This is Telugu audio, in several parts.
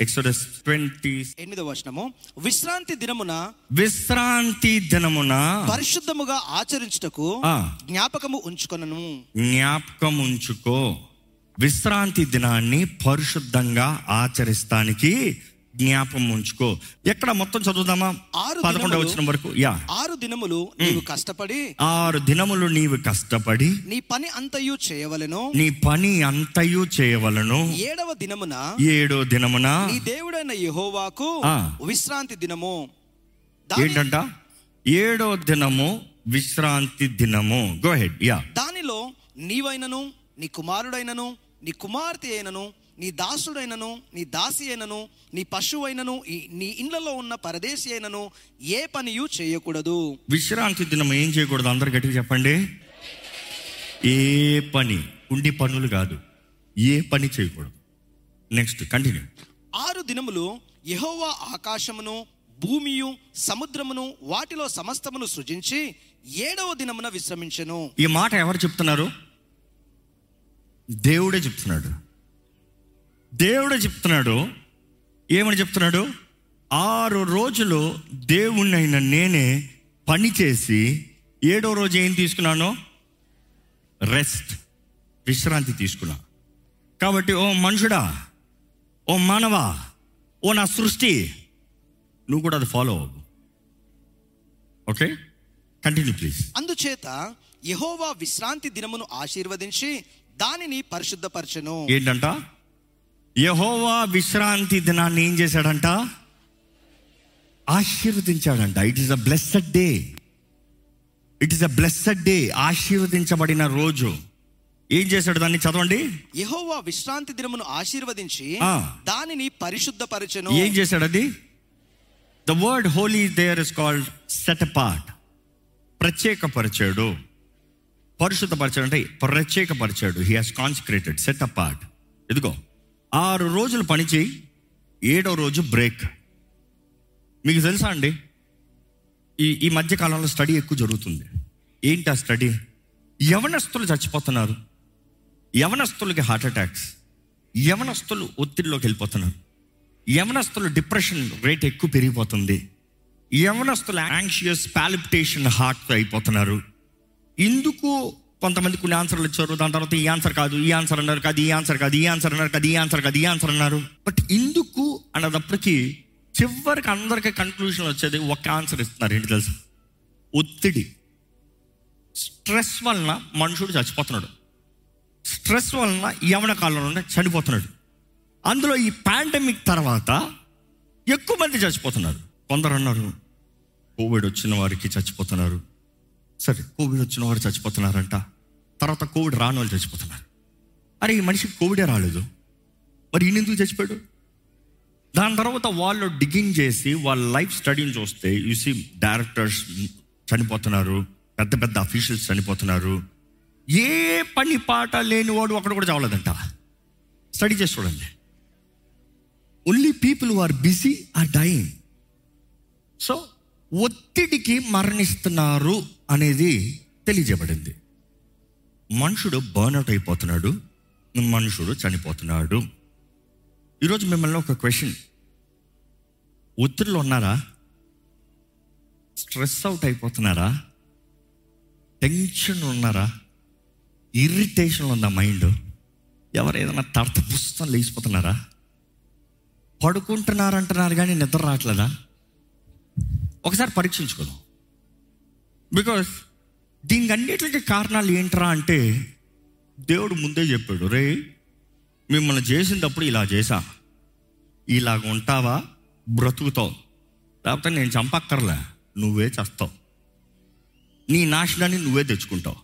ఎక్సోడస్ ట్వంటీ ఎనిమిదవ వచనము. విశ్రాంతి దినమున విశ్రాంతి దినమున పరిశుద్ధముగా ఆచరించుటకు. జ్ఞాపకము ఉంచుకొనను. జ్ఞాపకం ఉంచుకో విశ్రాంతి దినాన్ని పరిశుద్ధంగా ఆచరిస్తానికి జ్ఞాపకం ఉంచుకో. ఎక్కడ మొత్తం చదువుదామా? ఆరు పదకొండవ వచ్చిన వరకు. యా. ఆరు దినములు నీవు కష్టపడి ఆరు దినములు నీవు కష్టపడి నీ పని అంతయు చేయవలెను. నీ పని అంతయు చేయవలను. ఏడవ దినమున ఏడో దినమున నీ దేవుడైన యెహోవాకు. విశ్రాంతి దినము. దాని- ఏంటంట? ఏడో దినము విశ్రాంతి దినము. Go ahead yeah. దానిలో నీవైనను నీ కుమారుడైనను నీ కుమార్తె అయినను నీ దాసుడైనను నీ దాసి అయినను నీ పశువైనను ఈ- నీ ఇండ్లలో ఉన్న పరదేశి అయినను ఏ పనియు చేయకూడదు. విశ్రాంతి దినం ఏం చేయకూడదు? అందరు గట్టిగా చెప్పండి. ఏ పని ఉండి పనులు కాదు ఏ పని చేయకూడదు. నెక్స్ట్ కంటిన్యూ ఆరు దినములు యెహోవా ఆకాశమును భూమియు సముద్రమును వాటిలో సమస్తమును సృజించి ఏడవ దినమున విశ్రమించెను. ఈ మాట ఎవరు చెప్తున్నారు? దేవుడే చెప్తున్నాడు. దేవుడే చెప్తున్నాడు. ఏమని చెప్తున్నాడు? ఆరు రోజులు దేవుణ్ణైన నేనే పని చేసి ఏడో రోజు ఏం తీసుకున్నాను? రెస్ట్ విశ్రాంతి తీసుకున్నా. కాబట్టి ఓ మనుషుడా ఓ మానవా ఓ నా సృష్టి నువ్వు కూడా అది ఫాలో అవ్వు. ఓకే? Continue please. అందుచేత యెహోవా విశ్రాంతి దినమును ఆశీర్వదించి దానిని పరిశుద్ధపరచెను. ఏంటంట? యహోవా విశ్రాంతి దినాన్ని ఏం చేశాడంట? ఆశీర్వదించాడంట. It is a blessed day it is a blessed day ఆశీర్వదించబడిన రోజు. ఏం చేశాడు దాన్ని? చదవండి. యెహోవా విశ్రాంతి దినమును ఆశీర్వదించి. దానిని పరిశుద్ధపరచెను. ఏం చేశాడు అది? The word holy there is called set apart ప్రత్యేకపరిచాడు. పరిశుద్ధపరిచాడు అంటే ప్రత్యేకపరిచాడు. He has consecrated set apart ఇదిగో ఆరు రోజులు పని చేయి ఏడో రోజు బ్రేక్. మీకు తెలుసా అండి? ఈ ఈ మధ్య కాలంలో స్టడీ ఎక్కువ జరుగుతుంది. ఏంటి ఆ స్టడీ? యవనస్తులు చచ్చిపోతున్నారు. యవనస్తులకి హార్ట్ అటాక్స్. యవనస్తులు ఒత్తిడిలోకి వెళ్ళిపోతున్నారు. యవనస్తులు డిప్రెషన్ రేట్ ఎక్కువ పెరిగిపోతుంది. యవనస్తులు యాంగ్షియస్ పాలిపిటేషన్ హార్ట్ అయిపోతున్నారు. ఇందుకు కొంతమంది కొన్ని ఆన్సర్లు ఇచ్చారు. దాని తర్వాత ఈ ఆన్సర్ కాదు ఈ ఆన్సర్ అన్నారు కాదు ఈ ఆన్సర్ కాదు ఈ ఆన్సర్ అన్నారు కాదు ఈ ఆన్సర్ కాదు ఈ ఆన్సర్ అన్నారు. బట్ ఎందుకు అన్నదప్పటికీ చివరికి అందరికీ కన్క్లూషన్ వచ్చేది ఒక ఆన్సర్ ఇస్తున్నారు. ఏంటి తెలుసా? ఒత్తిడి. స్ట్రెస్ వలన మనుషుడు చచ్చిపోతున్నాడు. స్ట్రెస్ వలన యవన కాలంలోనే చనిపోతున్నాడు. అందులో ఈ పాండమిక్ తర్వాత ఎక్కువ మంది చచ్చిపోతున్నారు. కొందరు అన్నారు కోవిడ్ వచ్చిన వారికి చచ్చిపోతున్నారు. సరే కోవిడ్ వచ్చిన వారు చచ్చిపోతున్నారంట. తర్వాత కోవిడ్ రాని వాళ్ళు చచ్చిపోతున్నారు. అరే ఈ మనిషికి కోవిడే రాలేదు. మరి ఈయన ఎందుకు చచ్చిపోయాడు? దాని తర్వాత వాళ్ళు డిగ్గింగ్ చేసి వాళ్ళ లైఫ్ స్టడీని చూస్తే యూసీ డైరెక్టర్స్ చనిపోతున్నారు పెద్ద పెద్ద అఫీషియల్స్ చనిపోతున్నారు. ఏ పని పాట లేని వాడు అక్కడ కూడా చావలేదంట స్టడీ చేసి చూడండి. Only people are busy are dying so ఒత్తిడికి మరణిస్తున్నారు అనేది తెలియజేయబడింది. మనుషుడు బర్న్అవుట్ అయిపోతున్నాడు మనుషుడు చనిపోతున్నాడు. ఈరోజు మిమ్మల్ని ఒక క్వశ్చన్. ఒత్తిడిలో ఉన్నారా? స్ట్రెస్ అవుట్ అయిపోతున్నారా? టెన్షన్ ఉన్నారా? ఇరిటేషన్ ఉందా మైండ్? ఎవరు ఏదైనా తడత పుస్తకం లేచిపోతున్నారా? పడుకుంటున్నారంటున్నారు కానీ నిద్ర రావట్లేదా? ఒకసారి పరీక్షించుకుందాం. బికాస్ దీనికి అన్నిటికీ కారణాలు ఏంట్రా అంటే దేవుడు ముందే చెప్పాడు రే మిమ్మల్ని చేసినప్పుడు ఇలా చేసా ఇలాగ ఉంటావా? బ్రతుకుతావు. లేకపోతే నేను చంపక్కర్లే. నువ్వే చేస్తావు. నీ నాశనాన్ని నువ్వే తెచ్చుకుంటావు.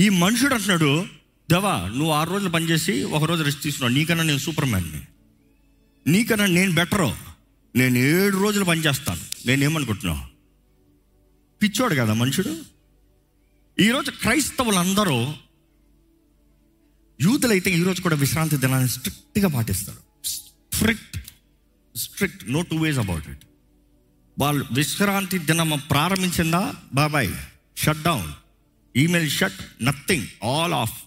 ఈ మనుషుడు అంటున్నాడు దేవా నువ్వు ఆరు రోజులు పనిచేసి ఒక రోజు రెస్ట్ తీసుకున్నావు. నీకన్నా నేను సూపర్ మ్యాన్ని నీకన్నా నేను బెటరు. నేను ఏడు రోజులు పనిచేస్తాను నేనేమనుకుంటున్నావు పిచ్చోడు కదా మనుషుడు. ఈరోజు క్రైస్తవులందరూ యూతులైతే ఈరోజు కూడా విశ్రాంతి దినాన్ని స్ట్రిక్ట్గా పాటిస్తారు. Strict strict no two ways about it. వాళ్ళు విశ్రాంతి దినం ప్రారంభించిందా? బాబాయ్ shut down. Email shut nothing all off.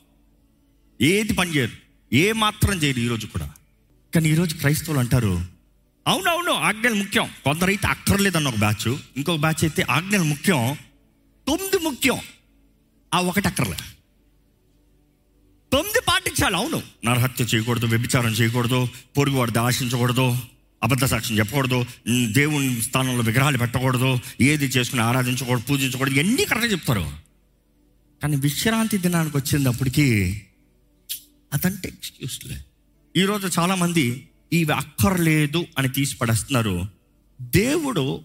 ఏది పని చేయరు ఏ మాత్రం చేయరు ఈరోజు కూడా. కానీ ఈరోజు క్రైస్తవులు అంటారు అవునవును ఆజ్ఞలు ముఖ్యం. కొందరైతే అక్కర్లేదన్న ఒక బ్యాచ్. ఇంకొక బ్యాచ్ అయితే ఆజ్ఞలు ముఖ్యం. తొమ్మిది ముఖ్యం. ఆ ఒకటి అక్కర్లే. తొమ్మిది పాటించాలి అవును. నరహత్య చేయకూడదు వ్యభిచారం చేయకూడదు పొరుగు ఆశించకూడదు అబద్ధ సాక్ష్యం చెప్పకూడదు దేవుని స్థానంలో విగ్రహాలు పెట్టకూడదు ఏది చేసుకుని ఆరాధించకూడదు పూజించకూడదు ఇవన్నీ కరెక్ట్గా చెప్తారు. కానీ విశ్రాంతి దినానికి వచ్చినప్పటికీ అదంటే ఎక్స్క్యూస్లే ఈరోజు చాలామంది ఇవి అక్కర్లేదు అని తీసి పడేస్తున్నారు. దేవుడు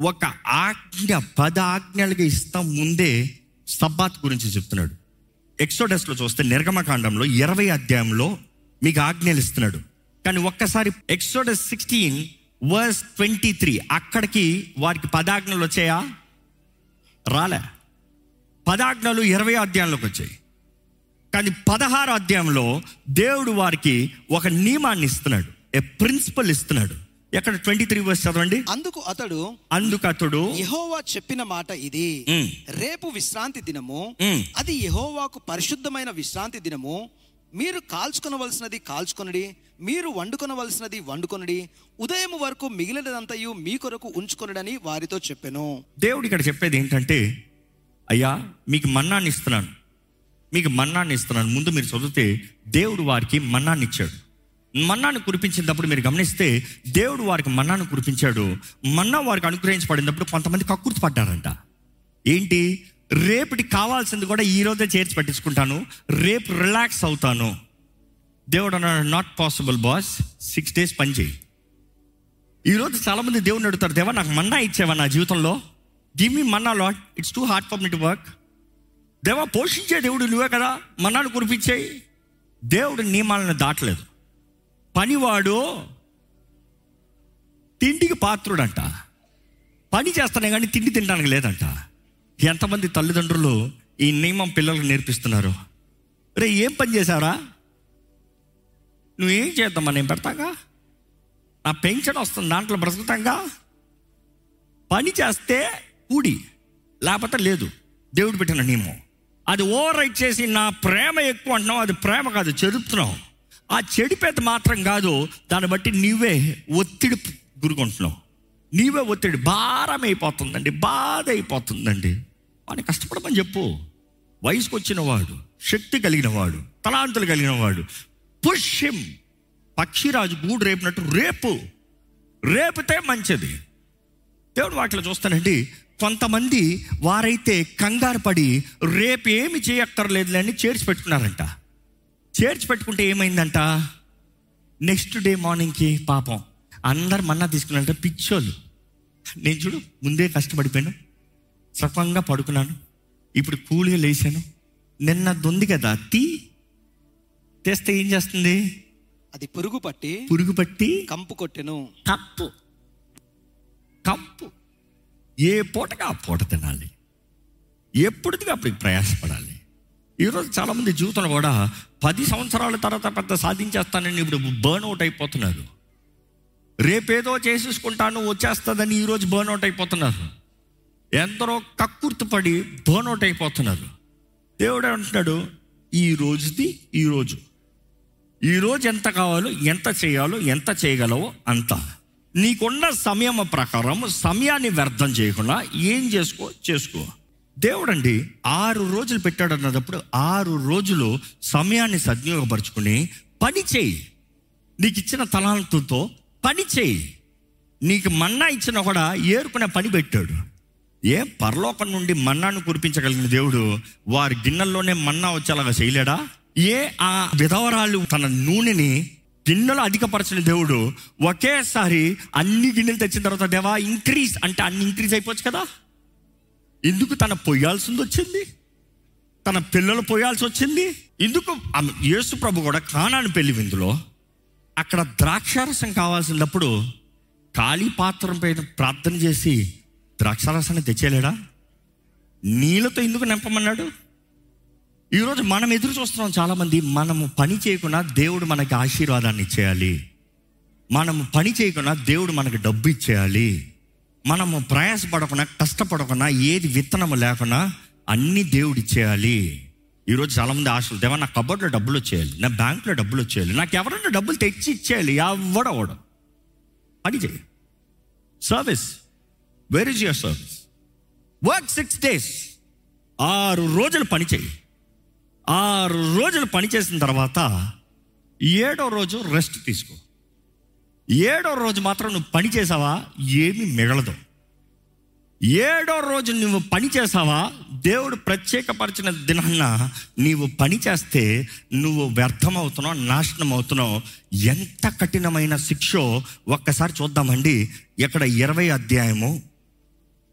ఒక ఆజ్ఞ పద ఆజ్ఞలుగా ఇస్తాం ముందే సబ్బాత్ గురించి చెప్తున్నాడు. ఎక్సోడస్లో చూస్తే నిర్గమకాండంలో ఇరవై అధ్యాయంలో మీకు ఆజ్ఞలు ఇస్తున్నాడు. కానీ ఒక్కసారి Exodus sixteen verse twenty three అక్కడికి వారికి పదాజ్ఞలు వచ్చాయా? రాలే. పదాజ్ఞలు ఇరవై అధ్యాయంలోకి వచ్చాయి. కానీ పదహారు అధ్యాయంలో దేవుడు వారికి ఒక నియమాన్ని ఇస్తున్నాడు. ఏ ప్రిన్సిపల్ ఇస్తున్నాడు? ఎక్కడ? ట్వంటీ త్రీ వర్స్ చదవండి. అందుకు అతడు అందుకు అతడు యెహోవా చెప్పిన మాట ఇది. రేపు విశ్రాంతి దినము. అది యెహోవాకు పరిశుద్ధమైన విశ్రాంతి దినము. మీరు కాల్చుకొనవలసినది కాల్చుకొనడి మీరు వండుకొనవలసినది వండుకొనడి ఉదయం వరకు మిగిలినదంతయు మీ కొరకు ఉంచుకొనడని వారితో చెప్పెను. దేవుడు ఇక్కడ చెప్పేది ఏంటంటే అయ్యా మీకు మన్నాన్ని ఇస్తున్నాను. మీకు మన్నాన్ని ఇస్తున్నాను. ముందు మీరు చదివితే దేవుడు వారికి మన్నాన్ని ఇచ్చాడు. మన్నాను కురిపించినప్పుడు మీరు గమనిస్తే దేవుడు వారికి మన్నాను కురిపించాడు. మన్నా వారికి అనుగ్రహించబడినప్పుడు కొంతమంది కక్కుర్తి పడ్డారంట. ఏంటి? రేపటికి కావాల్సింది కూడా ఈ రోజే చేర్చి పట్టించుకుంటాను. రేపు రిలాక్స్ అవుతాను. దేవుడు అన్నాడు not possible boss six days పని చేయి. ఈరోజు చాలామంది దేవుడిని అడుగుతారు దేవా నాకు మన్నా ఇచ్చేవా నా జీవితంలో? Give me manna lot it's too hard for me to work దేవా పోషించే దేవుడు నువ్వే కదా మన్నాను కురిపించేయి. దేవుడు నియమాలను దాటలేదు. పనివాడు తిండికి పాత్రుడంట. పని చేస్తానే కానీ తిండి తినడానికి లేదంట. ఎంతమంది తల్లిదండ్రులు ఈ నియమం పిల్లలకు నేర్పిస్తున్నారు. రే ఏం పని చేశారా నువ్వేం చేద్దామా? నేను పెడతాగా? నా పెన్షన్ వస్తుంది దాంట్లో బ్రతుకుతాంగా? పని చేస్తే కూడి లేకపోతే లేదు. దేవుడు పెట్టిన నియమం. అది ఓవర్ రైట్ చేసి నా ప్రేమ ఎక్కువ అంటున్నావు అది ప్రేమ కాదు చెడుపుతున్నావు ఆ చెడిపేత మాత్రం కాదు దాన్ని బట్టి నీవే ఒత్తిడి గురుకుంటున్నావు. నీవే ఒత్తిడి భారం అయిపోతుందండి బాధ అయిపోతుందండి వాడిని కష్టపడమని చెప్పు. వయసుకు వచ్చిన వాడు శక్తి కలిగిన వాడు తలాంతులు కలిగిన వాడు పుష్యం పక్షిరాజు గూడు రేపినట్టు రేపు. రేపితే మంచిది. దేవుడు వాటిలో చూస్తానండి కొంతమంది వారైతే కంగారు పడి రేపు ఏమి చేయక్కర్లేదులే అని చేర్చి పెట్టుకున్నారంట చేర్చి పెట్టుకుంటే ఏమైందంట? నెక్స్ట్ డే మార్నింగ్కి పాపం. అందరు మన్నా తీసుకున్నారంటే పిచ్చోళ్ళు. నేను చూడు ముందే కష్టపడిపోయాను. సుఖంగా పడుకున్నాను. ఇప్పుడు కూల్గా లేచాను. నిన్న దొంది కదా తీ. తెస్తే ఏం చేస్తుంది? అది పురుగు పట్టి పురుగు పట్టి కంపు కొట్టెను. కప్పు కప్పు ఏ పూటగా ఆ పూట తినాలి. ఎప్పుడుదిగా అప్పటికి ప్రయాసపడాలి. ఈరోజు చాలామంది జీవితంలో కూడా పది సంవత్సరాల తర్వాత పెద్ద సాధించేస్తానని ఇప్పుడు బర్న్ అవుట్ అయిపోతున్నారు. రేపేదో చేసేసుకుంటాను వచ్చేస్తుందని ఈరోజు బర్న్ అవుట్ అయిపోతున్నారు. ఎందరో కక్కుర్తుపడి బర్న్ అవుట్ అయిపోతున్నారు. దేవుడు అంటున్నాడు ఈ రోజుది ఈరోజు ఈరోజు ఈ రోజు ఎంత కావాలో ఎంత చేయాలో ఎంత చేయగలవో అంత. నీకున్న సమయం ప్రకారం సమయాన్ని వ్యర్థం చేయకుండా ఏం చేసుకో చేసుకో. దేవుడండి ఆరు రోజులు పెట్టాడు అన్నప్పుడు ఆరు రోజులు సమయాన్ని సద్వినియోగపరుచుకుని పని చేయి. నీకు ఇచ్చిన తలాంతుతో పని చేయి. నీకు మన్నా ఇచ్చినా కూడా ఏరుకునే పని పెట్టాడు. ఏ పరలోకం నుండి మన్నాను కురిపించగలిగిన దేవుడు వారి గిన్నెల్లోనే మన్నా వచ్చేలాగా చేయలేడా? ఏ ఆ విధవరాలు తన నూనెని గిన్నెలు అధికపరచిన దేవుడు ఒకేసారి అన్ని గిన్నెలు తెచ్చిన తర్వాత దేవా ఇంక్రీజ్ అంటే అన్ని ఇంక్రీజ్ అయిపోవచ్చు కదా? ఎందుకు తన పొయ్యాల్సింది వచ్చింది తన పిల్లలు పోయాల్సి వచ్చింది ఎందుకు యేసు ప్రభు కూడా కానాని పెళ్ళి విందులో? అక్కడ ద్రాక్షారసం కావాల్సినప్పుడు ఖాళీ పాత్రం పైన ప్రార్థన చేసి ద్రాక్షారసాన్ని తెచ్చేలేడా నీళ్ళతో ఎందుకు నింపమన్నాడు? ఈరోజు మనం ఎదురు చూస్తున్నాం చాలామంది మనము పని చేయకుండా దేవుడు మనకి ఆశీర్వాదాన్ని ఇచ్చేయాలి. మనము పని చేయకుండా దేవుడు మనకి డబ్బు ఇచ్చేయాలి. మనము ప్రయాసపడకుండా కష్టపడకుండా ఏది విత్తనము లేకుండా అన్ని దేవుడు ఇచ్చేయాలి. ఈరోజు చాలామంది ఆశలు దేవా నా కబోర్డ్లో డబ్బులు వచ్చేయాలి నా బ్యాంకులో డబ్బులు వచ్చేయాలి నాకు ఎవరైనా డబ్బులు తెచ్చి ఇచ్చేయాలి ఎవడవడం పని చేయి service where is your service work six days ఆరు రోజులు పని చేయి ఆరు రోజులు పని చేసిన తర్వాత ఏడో రోజు రెస్ట్ తీసుకో. ఏడో రోజు మాత్రం నువ్వు పని చేసావా ఏమీ మిగలదు. ఏడో రోజు నువ్వు పని చేసావా దేవుడు ప్రత్యేకపరిచిన దినాన్న నీవు పని చేస్తే నువ్వు వ్యర్థమవుతున్నావు నాశనం అవుతున్నావు ఎంత కఠినమైన శిక్షో? ఒక్కసారి చూద్దామండి. ఇక్కడ ఇరవై అధ్యాయము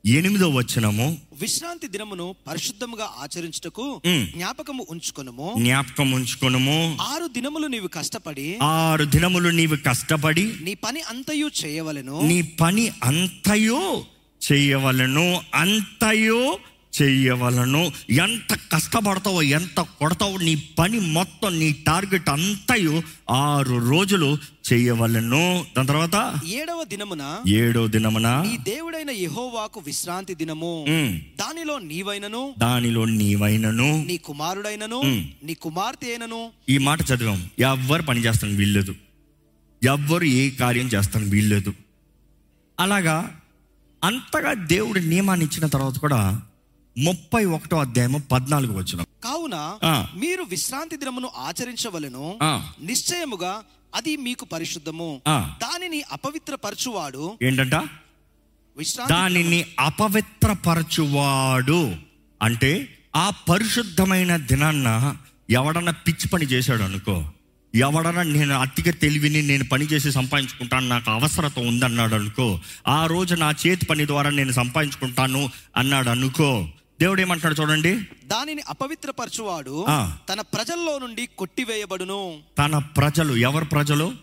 ఎనిమిదో వచ్చినము విశ్రాంతి దినమును పరిశుద్ధముగా ఆచరించుటకు. జ్ఞాపకము ఉంచుకొనుము. జ్ఞాపకం ఉంచుకొనుము. ఆరు దినములు నీవు కష్టపడి ఆరు దినములు నీవు కష్టపడి నీ పని అంతయు చేయవలెను. నీ పని అంతయో చెయ్యవలను అంతయో చెయ్యవలను ఎంత కష్టపడతావో ఎంత కొడతావో నీ పని మొత్తం నీ టార్గెట్ అంతయు ఆరు రోజులు చెయ్యవలను దాని తర్వాత? ఏడవ దినమున ఏడో దినమున నీ దేవుడైన యెహోవాకు విశ్రాంతి దినము. దానిలో నీవైనను దానిలో నీవైనను. నీ కుమారుడైనను. నీ కుమార్తె అయినను. ఈ మాట చదివాం. ఎవ్వరు పని చేస్తాను వీల్లేదు. ఎవ్వరు ఏ కార్యం చేస్తాను వీల్లేదు. అలాగా అంతగా దేవుడు నియమాన్ని ఇచ్చిన తర్వాత కూడా ముప్పై ఒకటో అధ్యాయము పద్నాలుగు వచ్చిన కావున. మీరు విశ్రాంతి దినమును ఆచరించవలెను. నిశ్చయముగా అది మీకు పరిశుద్ధము. దానిని అపవిత్రపరచువాడు ఏంటంట దానిని అపవిత్రపరచువాడు అంటే ఆ పరిశుద్ధమైన దినాన్న ఎవడన్నా పిచ్చి పని చేశాడు అనుకో ఎవడన్నా నేను అతిగా తెలివిని నేను పని చేసి సంపాదించుకుంటాను నాకు అవసరత ఉందన్నాడు అనుకో ఆ రోజు నా చేతి పని ద్వారా నేను సంపాదించుకుంటాను అన్నాడు అనుకో దేవుడు ఏమంటున్నాడు చూడండి? దానిని అపవిత్రపరచువాడు. తన ప్రజల్లో నుండి కొట్టివేయబడును. తన ప్రజలు ఎవరు ప్రజలు?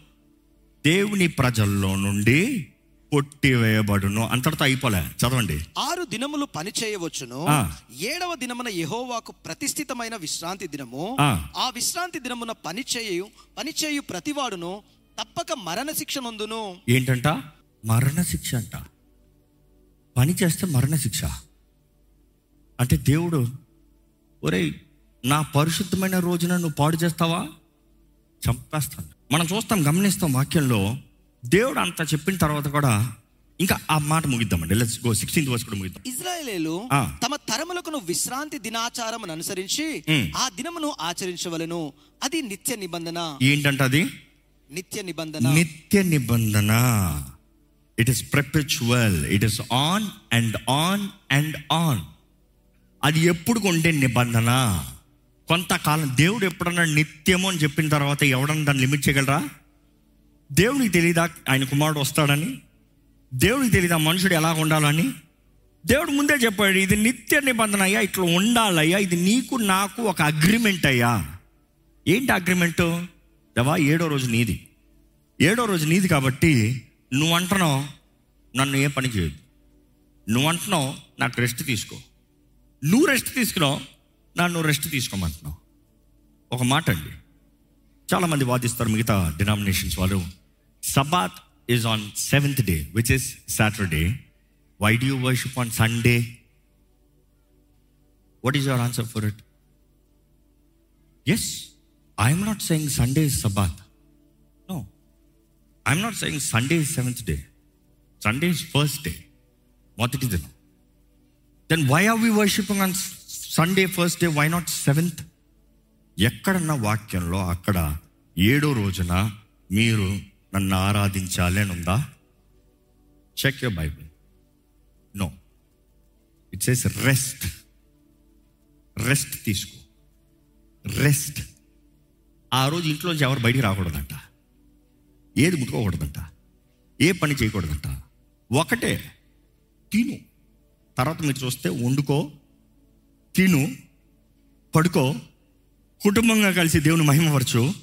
దేవుని ప్రజల్లో నుండి కొట్టివేయబడును. అంతటితో అయిపోలే. చదవండి. ఆరు దినములు పని చేయవచ్చును. ఏడవ దినమున యెహోవాకు ప్రతిష్ఠితమైన విశ్రాంతి దినము. ఆ. ఆ విశ్రాంతి దినమున పని చేయు పని చేయు ప్రతివాడును తప్పక మరణ శిక్ష నందును. ఏంటంట? మరణ శిక్ష అంట. పని చేస్తే మరణ శిక్ష అంటే దేవుడు ఒరేయ్ నా పరిశుద్ధమైన రోజున నువ్వు పాడు చేస్తావా? చంపేస్తాను మనం చూస్తాం గమనిస్తాం వాక్యంలో దేవుడు అంత చెప్పిన తర్వాత కూడా ఇంకా ఆ మాట ముగిద్దామండి. లెట్స్ గో సిక్స్టీన్త్ వర్స్ కూడా ముగిద్దాం. ఇజ్రాయేలీలు. తమ తరములకును విశ్రాంతి దినాచారం అనుసరించి. ఆ దినమును ఆచరించవలెను. అది నిత్య నిబంధన. ఏంటంట అది? నిత్య నిబంధన. నిత్య నిబంధన. It is perpetual it is on and on and on అది ఎప్పుడు ఉండే నిబంధన. కొంతకాలం దేవుడు ఎప్పుడన్నా నిత్యము అని చెప్పిన తర్వాత ఎవడన్నా దాన్ని లిమిట్ చేయగలరా? దేవుడికి తెలియదా ఆయన కుమారుడు వస్తాడని? దేవుడికి తెలియదా మనుషుడు ఎలా ఉండాలని? దేవుడు ముందే చెప్పాడు ఇది నిత్య నిబంధన అయ్యా ఇట్లా ఉండాలయ్యా ఇది నీకు నాకు ఒక అగ్రిమెంట్ అయ్యా. ఏంటి అగ్రిమెంటు దవా ఏడో రోజు నీది. ఏడో రోజు నీది కాబట్టి నువ్వు అంటున్నావు నన్ను ఏ పని చేయదు నువ్వు అంటున్నావు నాకు రెస్ట్ తీసుకో. నువ్వు రెస్ట్ తీసుకున్నావు నన్ను రెస్ట్ తీసుకోమంటున్నావు. ఒక మాట అండి. చాలామంది వాదిస్తారు మిగతా డినామినేషన్స్ వాళ్ళు Sabbath is on seventh day which is Saturday why do you worship on Sunday what is your answer for it yes I'm not saying Sunday is Sabbath no I'm not saying Sunday is seventh day Sunday is first day మొదటి దినం then why are we worshipping on Sunday first day why not seventh ఎక్కడన్నా వాక్యంలో అక్కడ ఏడో రోజున మీరు నన్ను ఆరాధించాలి అని ఉందా? Check your Bible no it says rest rest తీసుకో. రెస్ట్ ఆ రోజు ఇంట్లోంచి ఎవరు బయటికి రాకూడదంట. ఏది ముట్టుకోకూడదంట. ఏ పని చేయకూడదంట. ఒకటే. తిను. తర్వాత మీరు చూస్తే వండుకో తిను పడుకో కుటుంబంగా కలిసి దేవుని మహిమపరచు.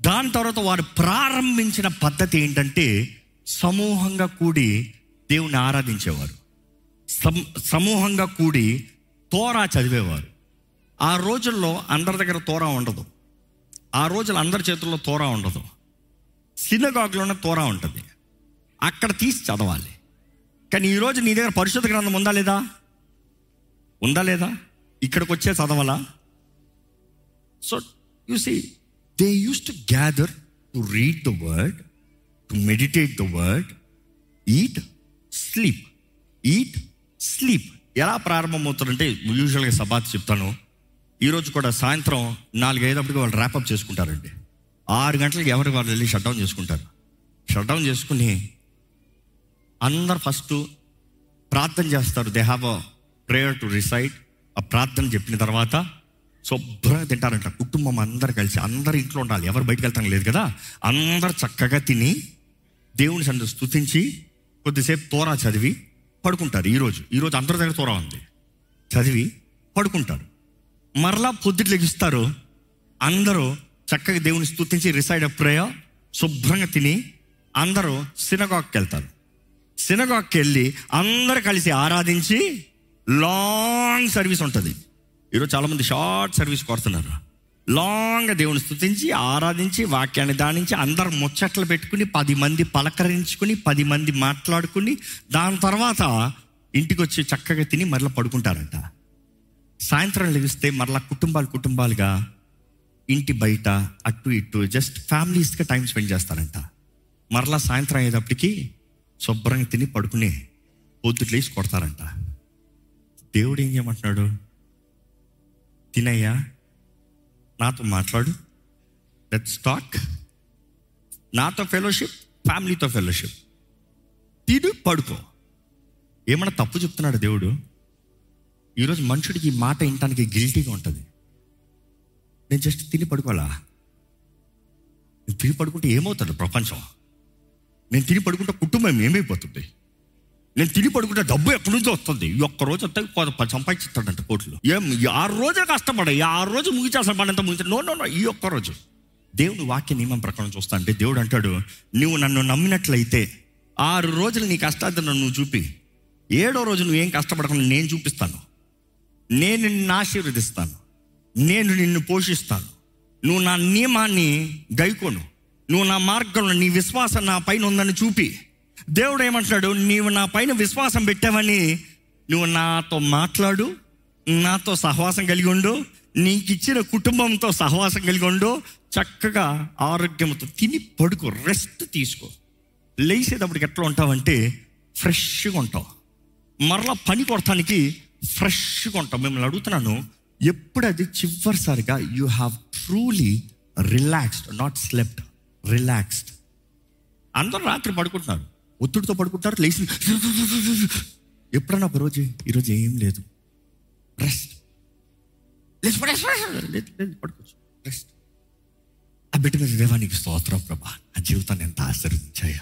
దాని తర్వాత వారు ప్రారంభించిన పద్ధతి ఏంటంటే సమూహంగా కూడి దేవుని ఆరాధించేవారు. సమ్- సమూహంగా కూడి తోరా చదివేవారు. ఆ రోజుల్లో అందరి దగ్గర తోరా ఉండదు. ఆ రోజులు అందరి చేతుల్లో తోరా ఉండదు. సినగాగ్లోనే తోరా ఉంటుంది. అక్కడ తీసి చదవాలి. కానీ ఈరోజు నీ దగ్గర పరిశుద్ధ గ్రంథం ఉందా లేదా? ఉందా లేదా? ఇక్కడికి వచ్చే చదవాలా? So you see they use to gather to read the word to meditate the word eat sleep eat sleep ఎలా ప్రారంభమవుతారంటే యూజువల్గా సబాత్ చెప్తాను. ఈరోజు కూడా సాయంత్రం నాలుగైదప్పటికి వాళ్ళు ర్యాపప్ చేసుకుంటారండి. ఆరు గంటలకు ఎవరికి వాళ్ళు వెళ్ళి షట్ డౌన్ చేసుకుంటారు? షట్ డౌన్ చేసుకుని అందరు ఫస్ట్ ప్రార్థన చేస్తారు. They have a prayer to recite ఆ ప్రార్థన చెప్పిన తర్వాత శుభ్రంగా తింటారంట. కుటుంబం అందరు కలిసి అందరు ఇంట్లో ఉండాలి. ఎవరు బయటకు వెళ్తాం లేదు కదా? అందరు చక్కగా తిని దేవుని సందు స్తుతించి కొద్దిసేపు తోరా చదివి పడుకుంటారు. ఈరోజు ఈరోజు అందరి దగ్గర తోరా ఉంది. చదివి పడుకుంటారు. మరలా పొద్దుట్లు లెగిస్తారు. అందరూ చక్కగా దేవుని స్థుతించి రిసైడ్ అప్పుడయో శుభ్రంగా తిని అందరూ సినగాక్కి వెళ్తారు. సినగాక్కి వెళ్ళి అందరు కలిసి ఆరాధించి లాంగ్ సర్వీస్ ఉంటుంది. ఈరోజు చాలామంది షార్ట్ సర్వీస్ కోరుతున్నారు లాంగ్ దేవుని స్థుతించి ఆరాధించి వాక్యాన్ని దానించి అందరు ముచ్చట్లు పెట్టుకుని పది మంది పలకరించుకుని పది మంది మాట్లాడుకుని దాని తర్వాత ఇంటికి వచ్చి చక్కగా తిని మరలా పడుకుంటారంట. సాయంత్రం లెగిస్తే మరలా కుటుంబాలు కుటుంబాలుగా ఇంటి బయట అటు ఇటు జస్ట్ ఫ్యామిలీస్గా టైం స్పెండ్ చేస్తారంట. మరలా సాయంత్రం అయ్యేటప్పటికి శుభ్రంగా తిని పడుకుని పొద్దుట్లు వేసి కొడతారంట. దేవుడు ఏం చేయమంటున్నాడు? తినయ్యా నాతో మాట్లాడు. లెట్స్ టాక్ నాతో ఫెలోషిప్ ఫ్యామిలీతో ఫెలోషిప్ తిడు పడుకో. ఏమన్నా తప్పు చెప్తున్నాడు దేవుడు? ఈరోజు మనుషుడికి ఈ మాట వినటానికి గిల్టీగా ఉంటుంది. నేను జస్ట్ తిని పడుకోవాలా? తిని పడుకుంటే ఏమవుతాడు ప్రపంచం? నేను తిని పడుకుంటే కుటుంబం ఏమైపోతుంది? నేను తిని పడుకుంటే డబ్బు ఎక్కడి నుంచి వస్తుంది. ఒక్క రోజు వస్తే సంపాదిస్తాడంట కోట్లు ఏం ఆరు రోజులు కష్టపడ ఈ ఆరు రోజు ముగించాల్సిన పని అంతా ముగించాడు నో నో నో ఈ ఒక్క రోజు. దేవుని వాక్య నియమం ప్రకారం చూస్తా అంటే దేవుడు అంటాడు నువ్వు నన్ను నమ్మినట్లయితే ఆరు రోజులు నీ కష్టార్థను నువ్వు చూపి ఏడో రోజు నువ్వు ఏం కష్టపడకుండా నేను చూపిస్తాను. నేను నిన్ను ఆశీర్వదిస్తాను. నేను నిన్ను పోషిస్తాను. నువ్వు నా నియమాన్ని గైకోను. నువ్వు నా మార్గంలో నీ విశ్వాసం నా పైన ఉందని చూపి. దేవుడు ఏమంటున్నాడు? నీవు నా పైన విశ్వాసం పెట్టావని నువ్వు నాతో మాట్లాడు నాతో సహవాసం కలిగి ఉండు నీకు ఇచ్చిన కుటుంబంతో సహవాసం కలిగి ఉండు చక్కగా ఆరోగ్యంతో తిని పడుకో రెస్ట్ తీసుకో. లేచేటప్పటికి ఎట్లా ఉంటావంటే ఫ్రెష్గా ఉంటావు. మరలా పని కొడటానికి ఫ్రెష్గా ఉంటాం మిమ్మల్ని అడుగుతున్నాను ఎప్పుడు అది చివరిసారిగా you have truly relaxed not slept relaxed అందరూ రాత్రి పడుకుంటున్నారు. ఒత్తిడితో పడుకుంటారు లేచి ఎప్పుడన్నా ఒక రోజు ఈరోజు ఏం లేదు. రెస్ట్ లేదు పడుకోవచ్చు. రెస్ట్ ఆ బిడ్డ మీద దేవానికి స్తోత్రం ప్రభా. ఆ జీవితాన్ని ఎంత ఆశీర్వదించాయా.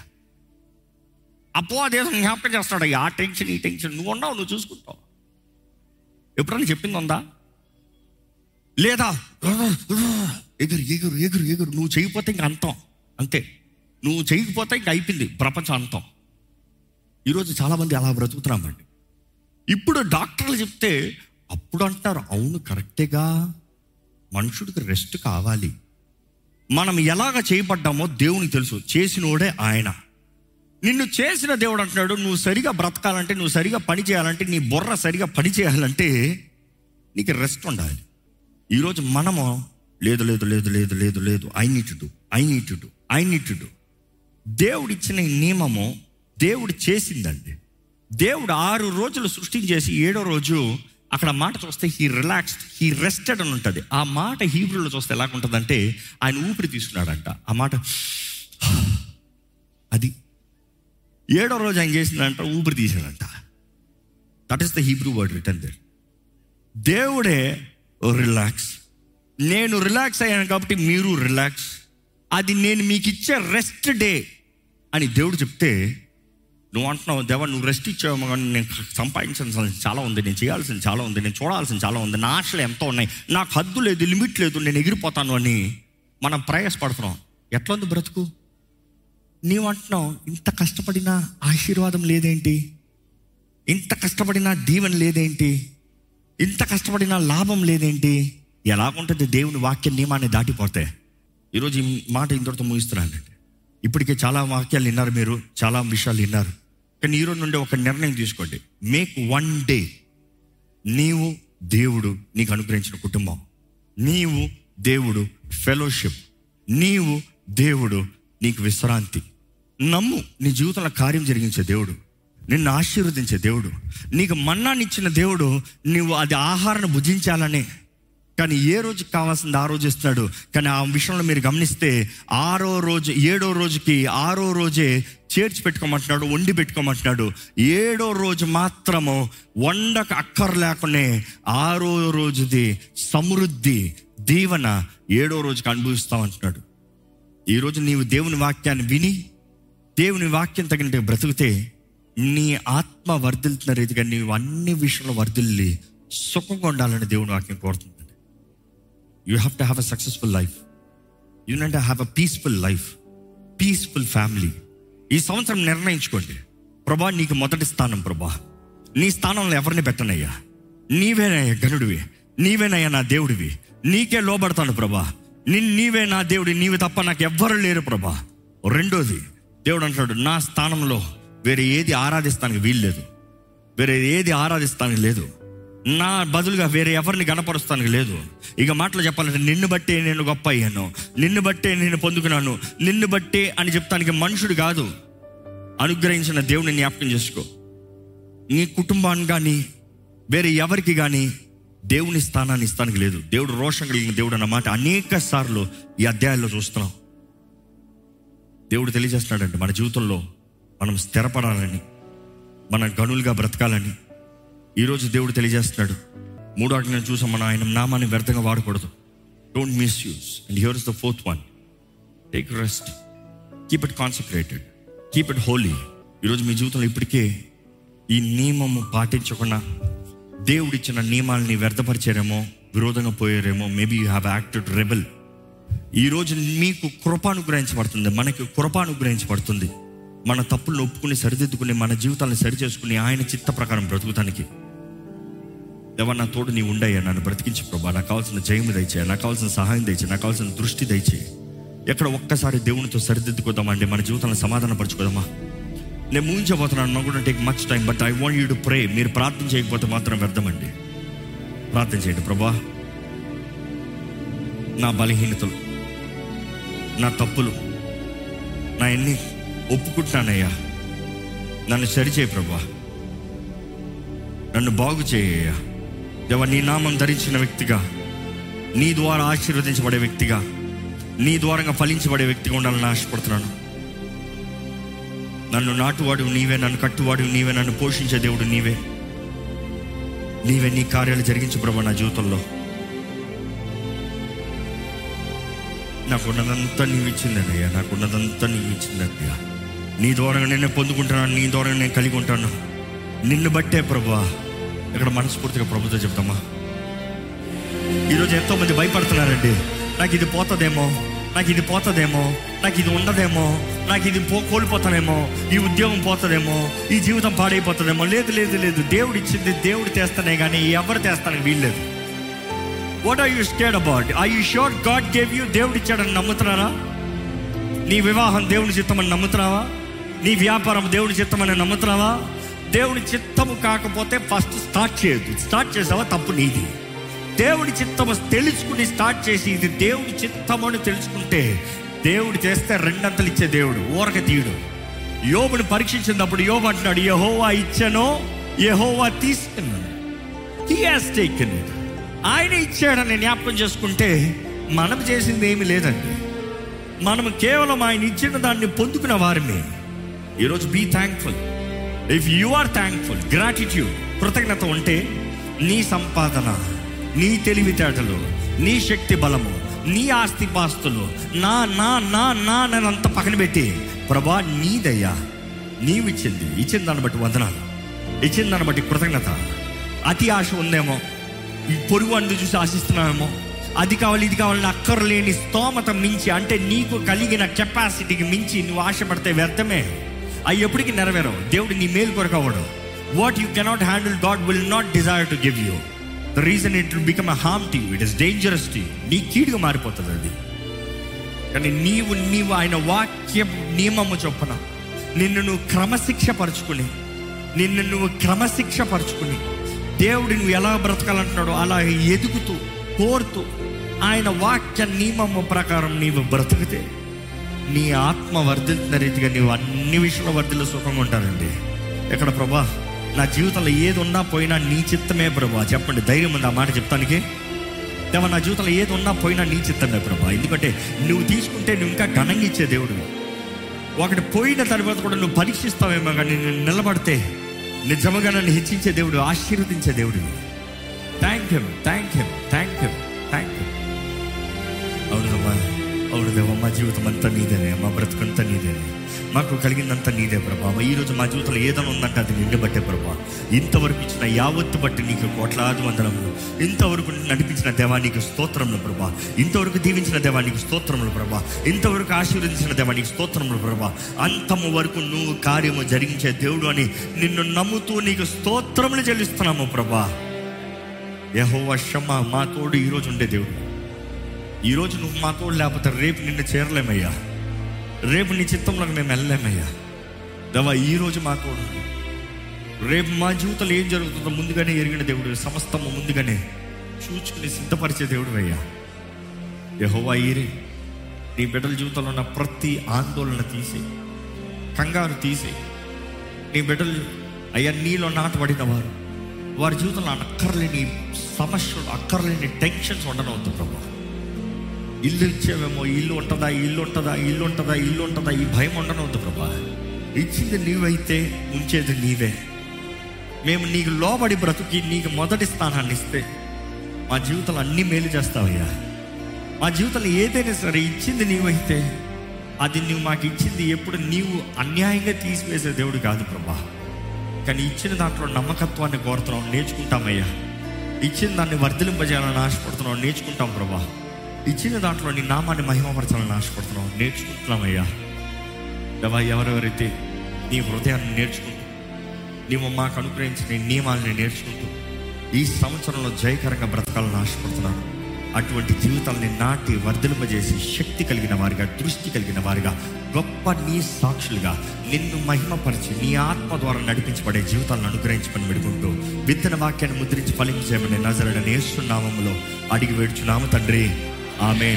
అపో అదే జ్ఞాపకం చేస్తాడు ఆ టెన్షన్ ఈ టెన్షన్. నువ్వు ఉన్నావు నువ్వు చూసుకుంటావు. ఎప్పుడన్నా చెప్పింది ఉందా? లేదా? ఎగురు ఎగురు ఎగురు ఎగురు. నువ్వు చేయకపోతే ఇంక అంతం. అంతే. నువ్వు చేయకపోతే ఇంక అయిపోయింది ప్రపంచం అంతం ఈరోజు చాలామంది అలా బ్రతుకుతున్నామండి. ఇప్పుడు డాక్టర్లు చెప్తే అప్పుడు అంటారు అవును కరెక్టేగా. మనుషుడికి రెస్ట్ కావాలి. మనం ఎలాగ చేయబడ్డామో దేవునికి తెలుసు. చేసినోడే ఆయన. నిన్ను చేసిన దేవుడు అంటున్నాడు నువ్వు సరిగా బ్రతకాలంటే నువ్వు సరిగా పని చేయాలంటే నీ బుర్ర సరిగా పని చేయాలంటే నీకు రెస్ట్ ఉండాలి. ఈరోజు మనము లేదు లేదు లేదు లేదు లేదు లేదు I need to I need to I need to దేవుడు ఇచ్చిన ఈ నియమము దేవుడు చేసిందండి. దేవుడు ఆరు రోజులు సృష్టించేసి ఏడో రోజు అక్కడ మాట చూస్తే హీ రిలాక్స్డ్ హీ రెస్టెడ్ అని ఉంటుంది. ఆ మాట హీబ్రూలో చూస్తే ఎలాగుంటుందంటే ఆయన ఊపిరి తీసుకున్నాడంట ఆ మాట అది ఏడో రోజు ఆయన చేసిందంట ఊపిరి తీసాడంట that is the Hebrew word return there దేవుడే రిలాక్స్ నేను రిలాక్స్ అయ్యాను కాబట్టి మీరు రిలాక్స్ అది నేను మీకు ఇచ్చే రెస్ట్ డే అని దేవుడు చెప్తే నువ్వు అంటున్నావు దేవా నువ్వు రెస్ట్ ఇచ్చావు కానీ నేను సంపాదించాల్సిన చాలా ఉంది నేను చేయాల్సింది చాలా ఉంది నేను చూడాల్సింది చాలా ఉంది నా ఆశలు ఎంతో ఉన్నాయి నాకు హద్దు లేదు లిమిట్ లేదు నేను ఎగిరిపోతాను అని మనం ప్రయాసపడుతున్నాం. ఎట్లా ఉంది బ్రతుకు? నీవు అంటున్నావు ఇంత కష్టపడినా ఆశీర్వాదం లేదేంటి? ఇంత కష్టపడినా దీవెన లేదేంటి? ఇంత కష్టపడినా లాభం లేదేంటి? ఎలాగుంటుంది దేవుని వాక్య నియమాన్ని దాటిపోతే? ఈరోజు ఈ మాట ఇంతటితో ముగిస్తున్నానండి ఇప్పటికే చాలా వాక్యాలు విన్నారు మీరు చాలా విషయాలు విన్నారు. కానీ ఈరోజు నుండి ఒక నిర్ణయం తీసుకోండి. మేక్ వన్ డే నీవు దేవుడు నీకు అనుగ్రహించిన కుటుంబం. నీవు దేవుడు ఫెలోషిప్ నీవు దేవుడు నీకు విశ్రాంతి. నమ్ము నీ జీవితంలో కార్యం జరిగించే దేవుడు. నిన్ను ఆశీర్వదించే దేవుడు. నీకు మన్నానిచ్చిన దేవుడు నువ్వు అది ఆహారాన్ని భుజించాలనే కానీ ఏ రోజు కావాల్సింది ఆ రోజు ఇస్తాడు. కానీ ఆ విషయంలో మీరు గమనిస్తే ఆరో రోజు ఏడో రోజుకి ఆరో రోజే చేర్చి పెట్టుకోమంటున్నాడు వండి పెట్టుకోమంటున్నాడు. ఏడో రోజు మాత్రము వండక అక్కర్ లేకునే ఆరో రోజుది సమృద్ధి దీవన ఏడో రోజుకి అనుభవిస్తామంటున్నాడు. ఈరోజు నీవు దేవుని వాక్యాన్ని విని దేవుని వాక్యం తగినట్టు బ్రతికితే నీ ఆత్మ వర్ధిల్తున్న రీతిగా నీవు అన్ని విషయంలో వర్ధిల్లి సుఖంగా ఉండాలని దేవుని వాక్యం కోరుతుంది. You have to have a successful life you need have a peaceful life peaceful family ఈ సంవత్సరం నిర్ణయించుకోండి. ప్రభా నీకు మొదటి స్థానం ప్రభా. నీ స్థానంలో ఎవరిని పెట్టనయ్యా? నీవేనయ్యా గనుడివి నీవేనయ్యా నా దేవుడివి. నీకే లోబడతాను ప్రభా. నిన్ నీవే నా దేవుడి నీవి తప్ప నాకు ఎవ్వరు లేరు ప్రభా. రెండోది దేవుడు అంటాడు నా స్థానంలో వేరే ఏది ఆరాధిస్తానికి వీల్లేదు. వేరే ఏది ఆరాధిస్తానికి లేదు. నా బదులుగా వేరే ఎవరిని గణపరుస్తానికి లేదు. ఇక మాటలు చెప్పాలంటే నిన్ను బట్టే నేను గొప్ప అయ్యాను. నిన్ను బట్టే నేను పొందుకున్నాను. నిన్ను బట్టే అని చెప్తానికి మనుషుడు కాదు. అనుగ్రహించిన దేవుని జ్ఞాపకం చేసుకో. నీ కుటుంబాన్ని కానీ వేరే ఎవరికి కానీ దేవుని స్థానాన్ని ఇస్తానికి లేదు. దేవుడు రోషం కలిగిన దేవుడు అన్నమాట అనేక సార్లు ఈ అధ్యాయాల్లో చూస్తున్నాం. దేవుడు తెలియజేస్తున్నాడంటే మన జీవితంలో మనం స్థిరపడాలని మన గనులుగా బ్రతకాలని. ఈరోజు దేవుడు తెలియజేస్తున్నాడు. మూడు ఆజ్ఞను చూసాం మనం ఆయన నామాన్ని వ్యర్థంగా వాడకూడదు. Don't misuse and here is the fourth one take rest keep it concentrated keep it holy ఈరోజు మీ జీవితంలో ఇప్పటికే ఈ నియమము పాటించకుండా దేవుడిచ్చిన నియమాలని వ్యర్థపరిచారేమో విరోధంగా పోయారేమో maybe you have acted rebel ఈరోజు మీకు కృప అనుగ్రహించబడుతుంది. మనకి కృప అనుగ్రహించబడుతుంది. మన తప్పులను ఒప్పుకుని సరిదిద్దుకుని మన జీవితాలను సరిచేసుకుని ఆయన చిత్త ప్రకారం బ్రతుకుతానికి. దేవా నా తోడు నీ ఉండయ్యా. నన్ను బ్రతికించి ప్రభా. నాకు కావాల్సిన జయము దయచేయ. నాకు కావాల్సిన సహాయం దయచేయ. నాకు కావాల్సిన దృష్టి దయచేయి. ఎక్కడ ఒక్కసారి దేవునితో సరిదిద్దుకోదామండి మన జీవితాలను సమాధాన పరచుకోదామా నేను ముగించబోతున్నాను. నాకు కూడా take much time but I want you to pray మీరు ప్రార్థన చేయకపోతే మాత్రం వ్యర్థమండి. ప్రార్థన చేయండి ప్రభా. నా బలహీనతలు నా తప్పులు నా ఎన్ని ఒప్పుకుంటున్నానయ్యా. నన్ను సరిచేయి ప్రభా. నన్ను బాగు చేయ్యా దేవ నీ నామం ధరించిన వ్యక్తిగా నీ ద్వారా ఆశీర్వదించబడే వ్యక్తిగా నీ ద్వారంగా ఫలించబడే వ్యక్తిగా ఉండాలని ఆశపడుతున్నాను. నన్ను నాటువాడు నీవే నన్ను కట్టువాడు నీవే నన్ను పోషించే దేవుడు నీవే. నీవే నీ కార్యాలు జరిగించు ప్రభా నా జీవితంలో. నాకున్నదంతా నీవు ఇచ్చిందనయ్యా నాకున్నదంతా నీవు ఇచ్చిందయ్యా నీ ద్వారా నేను పొందుకుంటున్నాను నీ ద్వారా నేను కలిగి ఉంటాను. నిన్ను బట్టే ప్రభా ఇక్కడ మనస్ఫూర్తిగా ప్రభుత్వం చెప్తామా? ఈరోజు ఎంతో మంది భయపడుతున్నారండి. నాకు ఇది పోతుందేమో నాకు ఇది పోతుందేమో నాకు ఇది ఉండదేమో నాకు ఇది పో కోల్పోతానేమో ఈ ఉద్యోగం పోతుందేమో ఈ జీవితం పాడైపోతుందేమో. లేదు లేదు లేదు. దేవుడు ఇచ్చింది దేవుడు తెస్తానే కానీ ఎవరు తెస్తానని వీల్లేదు. What are you stayed about I you sure God gave you దేవుడు ఇచ్చాడని నమ్ముతున్నారా? నీ వివాహం దేవుని చిత్తమని నమ్ముతున్నావా? నీ వ్యాపారం దేవుని చిత్తమని నమ్ముతున్నావా? దేవుని చిత్తము కాకపోతే ఫస్ట్ స్టార్ట్ చేయదు స్టార్ట్ చేసావా? తప్పు నీది. దేవుడి చిత్తము తెలుసుకుని స్టార్ట్ చేసి ఇది దేవుడి చిత్తము అని తెలుసుకుంటే దేవుడు చేస్తే రెండంతలు ఇచ్చే దేవుడు ఊరక తీయుడు. యోబుని పరీక్షించినప్పుడు యోబు అంటున్నాడు యహోవా ఇచ్చానో యహోవా తీసుకున్నాను హీ హాస్ టేకెన్ ఇట్ ఆయన ఇచ్చాడని జ్ఞాపకం చేసుకుంటే మనం చేసింది ఏమీ లేదండి. మనం కేవలం ఆయన ఇచ్చిన దాన్ని పొందుకున్న వారమే. ఈరోజు be thankful if you are thankful gratitude కృతజ్ఞత ఉంటే నీ సంపాదన నీ తెలివితేటలు నీ శక్తి బలము నీ ఆస్తి పాస్తులు నా నా నా నా అంత పక్కన పెట్టి ప్రభా నీదయ్యా నీవిచ్చింది ఇచ్చిన దాన్ని బట్టి వందనాలు. ఇచ్చిన దాన్ని బట్టి కృతజ్ఞత. అతి ఆశ ఉందేమో ఈ పొరుగు అందు చూసి ఆశిస్తున్నామేమో అది కావాలి ఇది కావాలని అక్కర్లేని స్తోమత మించి అంటే నీకు కలిగిన కెపాసిటీకి మించి నువ్వు ఆశపడితే వ్యర్థమే. అవి ఎప్పటికీ నెరవేరవు. దేవుడు నీ మేలు కొరకు అవ్వడు. What you cannot handle God will not desire to give you the reason it will become a harm to you it is dangerous to you నీ కీడుగా మారిపోతుంది అది. కానీ నీవు నీవు ఆయన వాక్య నియమము చొప్పున నిన్ను నువ్వు క్రమశిక్ష పరుచుకుని నిన్ను నువ్వు క్రమశిక్ష పరుచుకుని దేవుడు నువ్వు ఎలా బ్రతకాలంటున్నాడో అలా ఎదుగుతూ కోరుతూ ఆయన వాక్య నియమము ప్రకారం నీవు బ్రతికితే నీ ఆత్మ వర్ధిల్తున్న రీతిగా నీవు అన్ని విషయంలో వర్ధిల్లో సుఖంగా ఉంటారండి ఎక్కడ ప్రభా? నా జీవితంలో ఏది ఉన్నా పోయినా నీ చిత్తమే ప్రభా. చెప్పండి ధైర్యం ఉంది? ఆ మాట చెప్తానికి. దేవా నా జీవితంలో ఏది ఉన్నా పోయినా నీ చిత్తమే ప్రభా. ఎందుకంటే నువ్వు తీసుకుంటే నువ్వు ఇంకా ఘనంగా ఇచ్చే దేవుడు. ఒకటి పోయిన తర్వాత కూడా నువ్వు పరీక్షిస్తావేమో కానీ నేను నిలబడితే నిజముగా నన్ను హెచ్చించే దేవుడు ఆశీర్వదించే దేవుడు. Thank you thank you thank you మా జీవితం అంతా నీదేనే మా బ్రతుకంతా నీదేనే. మాకు కలిగిందంతా నీదే ప్రభా. ఈ రోజు మా జీవితంలో ఏదైనా ఉందంటే అది నిన్ను బట్టే ప్రభా. ఇంతవరకు ఇచ్చిన యావత్తు బట్టి నీకు కోట్లాది వందనములు ఇంతవరకు నడిపించిన దేవానికి స్తోత్రములు ప్రభా. ఇంతవరకు దీవించిన దేవానికి స్తోత్రములు ప్రభా. ఇంతవరకు ఆశీర్వదించిన దేవానికి స్తోత్రములు ప్రభా. అంతము వరకు నువ్వు కార్యము జరిగించే దేవుడు అని నిన్ను నమ్ముతూ నీకు స్తోత్రములు చెల్లిస్తున్నాము ప్రభా. యహో షమ్మ మా తోడు ఈరోజు ఉండే దేవుడు. ఈరోజు నువ్వు మాతో లేకపోతే రేపు నిన్ను చేరలేమయ్యా. రేపు నీ చిత్తంలోకి మేము వెళ్ళలేమయ్యా. దవా ఈరోజు మా తోడు రేపు మా జీవితంలో ఏం జరుగుతుందో ముందుగానే ఎరిగిన దేవుడు సమస్తము ముందుగానే చూచుకుని సిద్ధపరిచే దేవుడు అయ్యా యహోవా ఈరే నీ బిడ్డల జీవితంలో ఉన్న ప్రతి ఆందోళన తీసి కంగారు తీసి నీ బిడ్డలు అయ్యా నీలో నాటబడిన వారు. వారి జీవితంలో అక్కర్లేని సమస్యలు అక్కర్లేని టెన్షన్స్ ఉండనవద్దు ప్రభా. ఇల్లు ఇచ్చేవేమో ఇల్లు ఉంటుందా ఇల్లు ఉంటుందా ఇల్లు ఉంటుందా ఇల్లు ఉంటుందా ఈ భయం ఉండనవద్దు ప్రభా. ఇచ్చింది నీవైతే ఉంచేది నీవే. మేము నీకు లోబడి బ్రతుకి నీకు మొదటి స్థానాన్ని ఇస్తే మా జీవితంలో అన్ని మేలు చేస్తావయ్యా. మా జీవితంలో ఏదైనా సరే ఇచ్చింది నీవైతే అది నువ్వు మాకు ఇచ్చింది ఎప్పుడు నీవు అన్యాయంగా తీసివేసే దేవుడు కాదు ప్రభా. కానీ ఇచ్చిన దాంట్లో నమ్మకత్వాన్ని కోరుతున్నాం నేర్చుకుంటామయ్యా. ఇచ్చిన దాన్ని వర్ధలింపజేయాలని ఆశపడుతున్నాం నేర్చుకుంటాం ప్రభా. ఇచ్చిన దాంట్లో నీ నామాన్ని మహిమపరచాలని ఆశపడుతున్నాం నేర్చుకుంటున్నామయ్యా దేవా ఎవరెవరైతే నీ హృదయాన్ని నేర్చుకుంటూ నీవు మాకు అనుగ్రహించిన నియమాలని నేర్చుకుంటూ ఈ సంవత్సరంలో జయకరంగా బ్రతకాలని ఆశపడుతున్నాను. అటువంటి జీవితాలని నాటి వర్ధలింపజేసి శక్తి కలిగిన వారిగా దృష్టి కలిగిన వారిగా గొప్ప నీ సాక్షులుగా నిన్ను మహిమపరిచి నీ ఆత్మ ద్వారా నడిపించబడే జీవితాలను అనుగ్రహించమని పెడుకుంటూ విత్తన వాక్యాన్ని ముద్రించి ఫలించేయమని నజరడని నేస్తున్నామములో అడిగి వేడుచున్నాము తండ్రి. ఆమె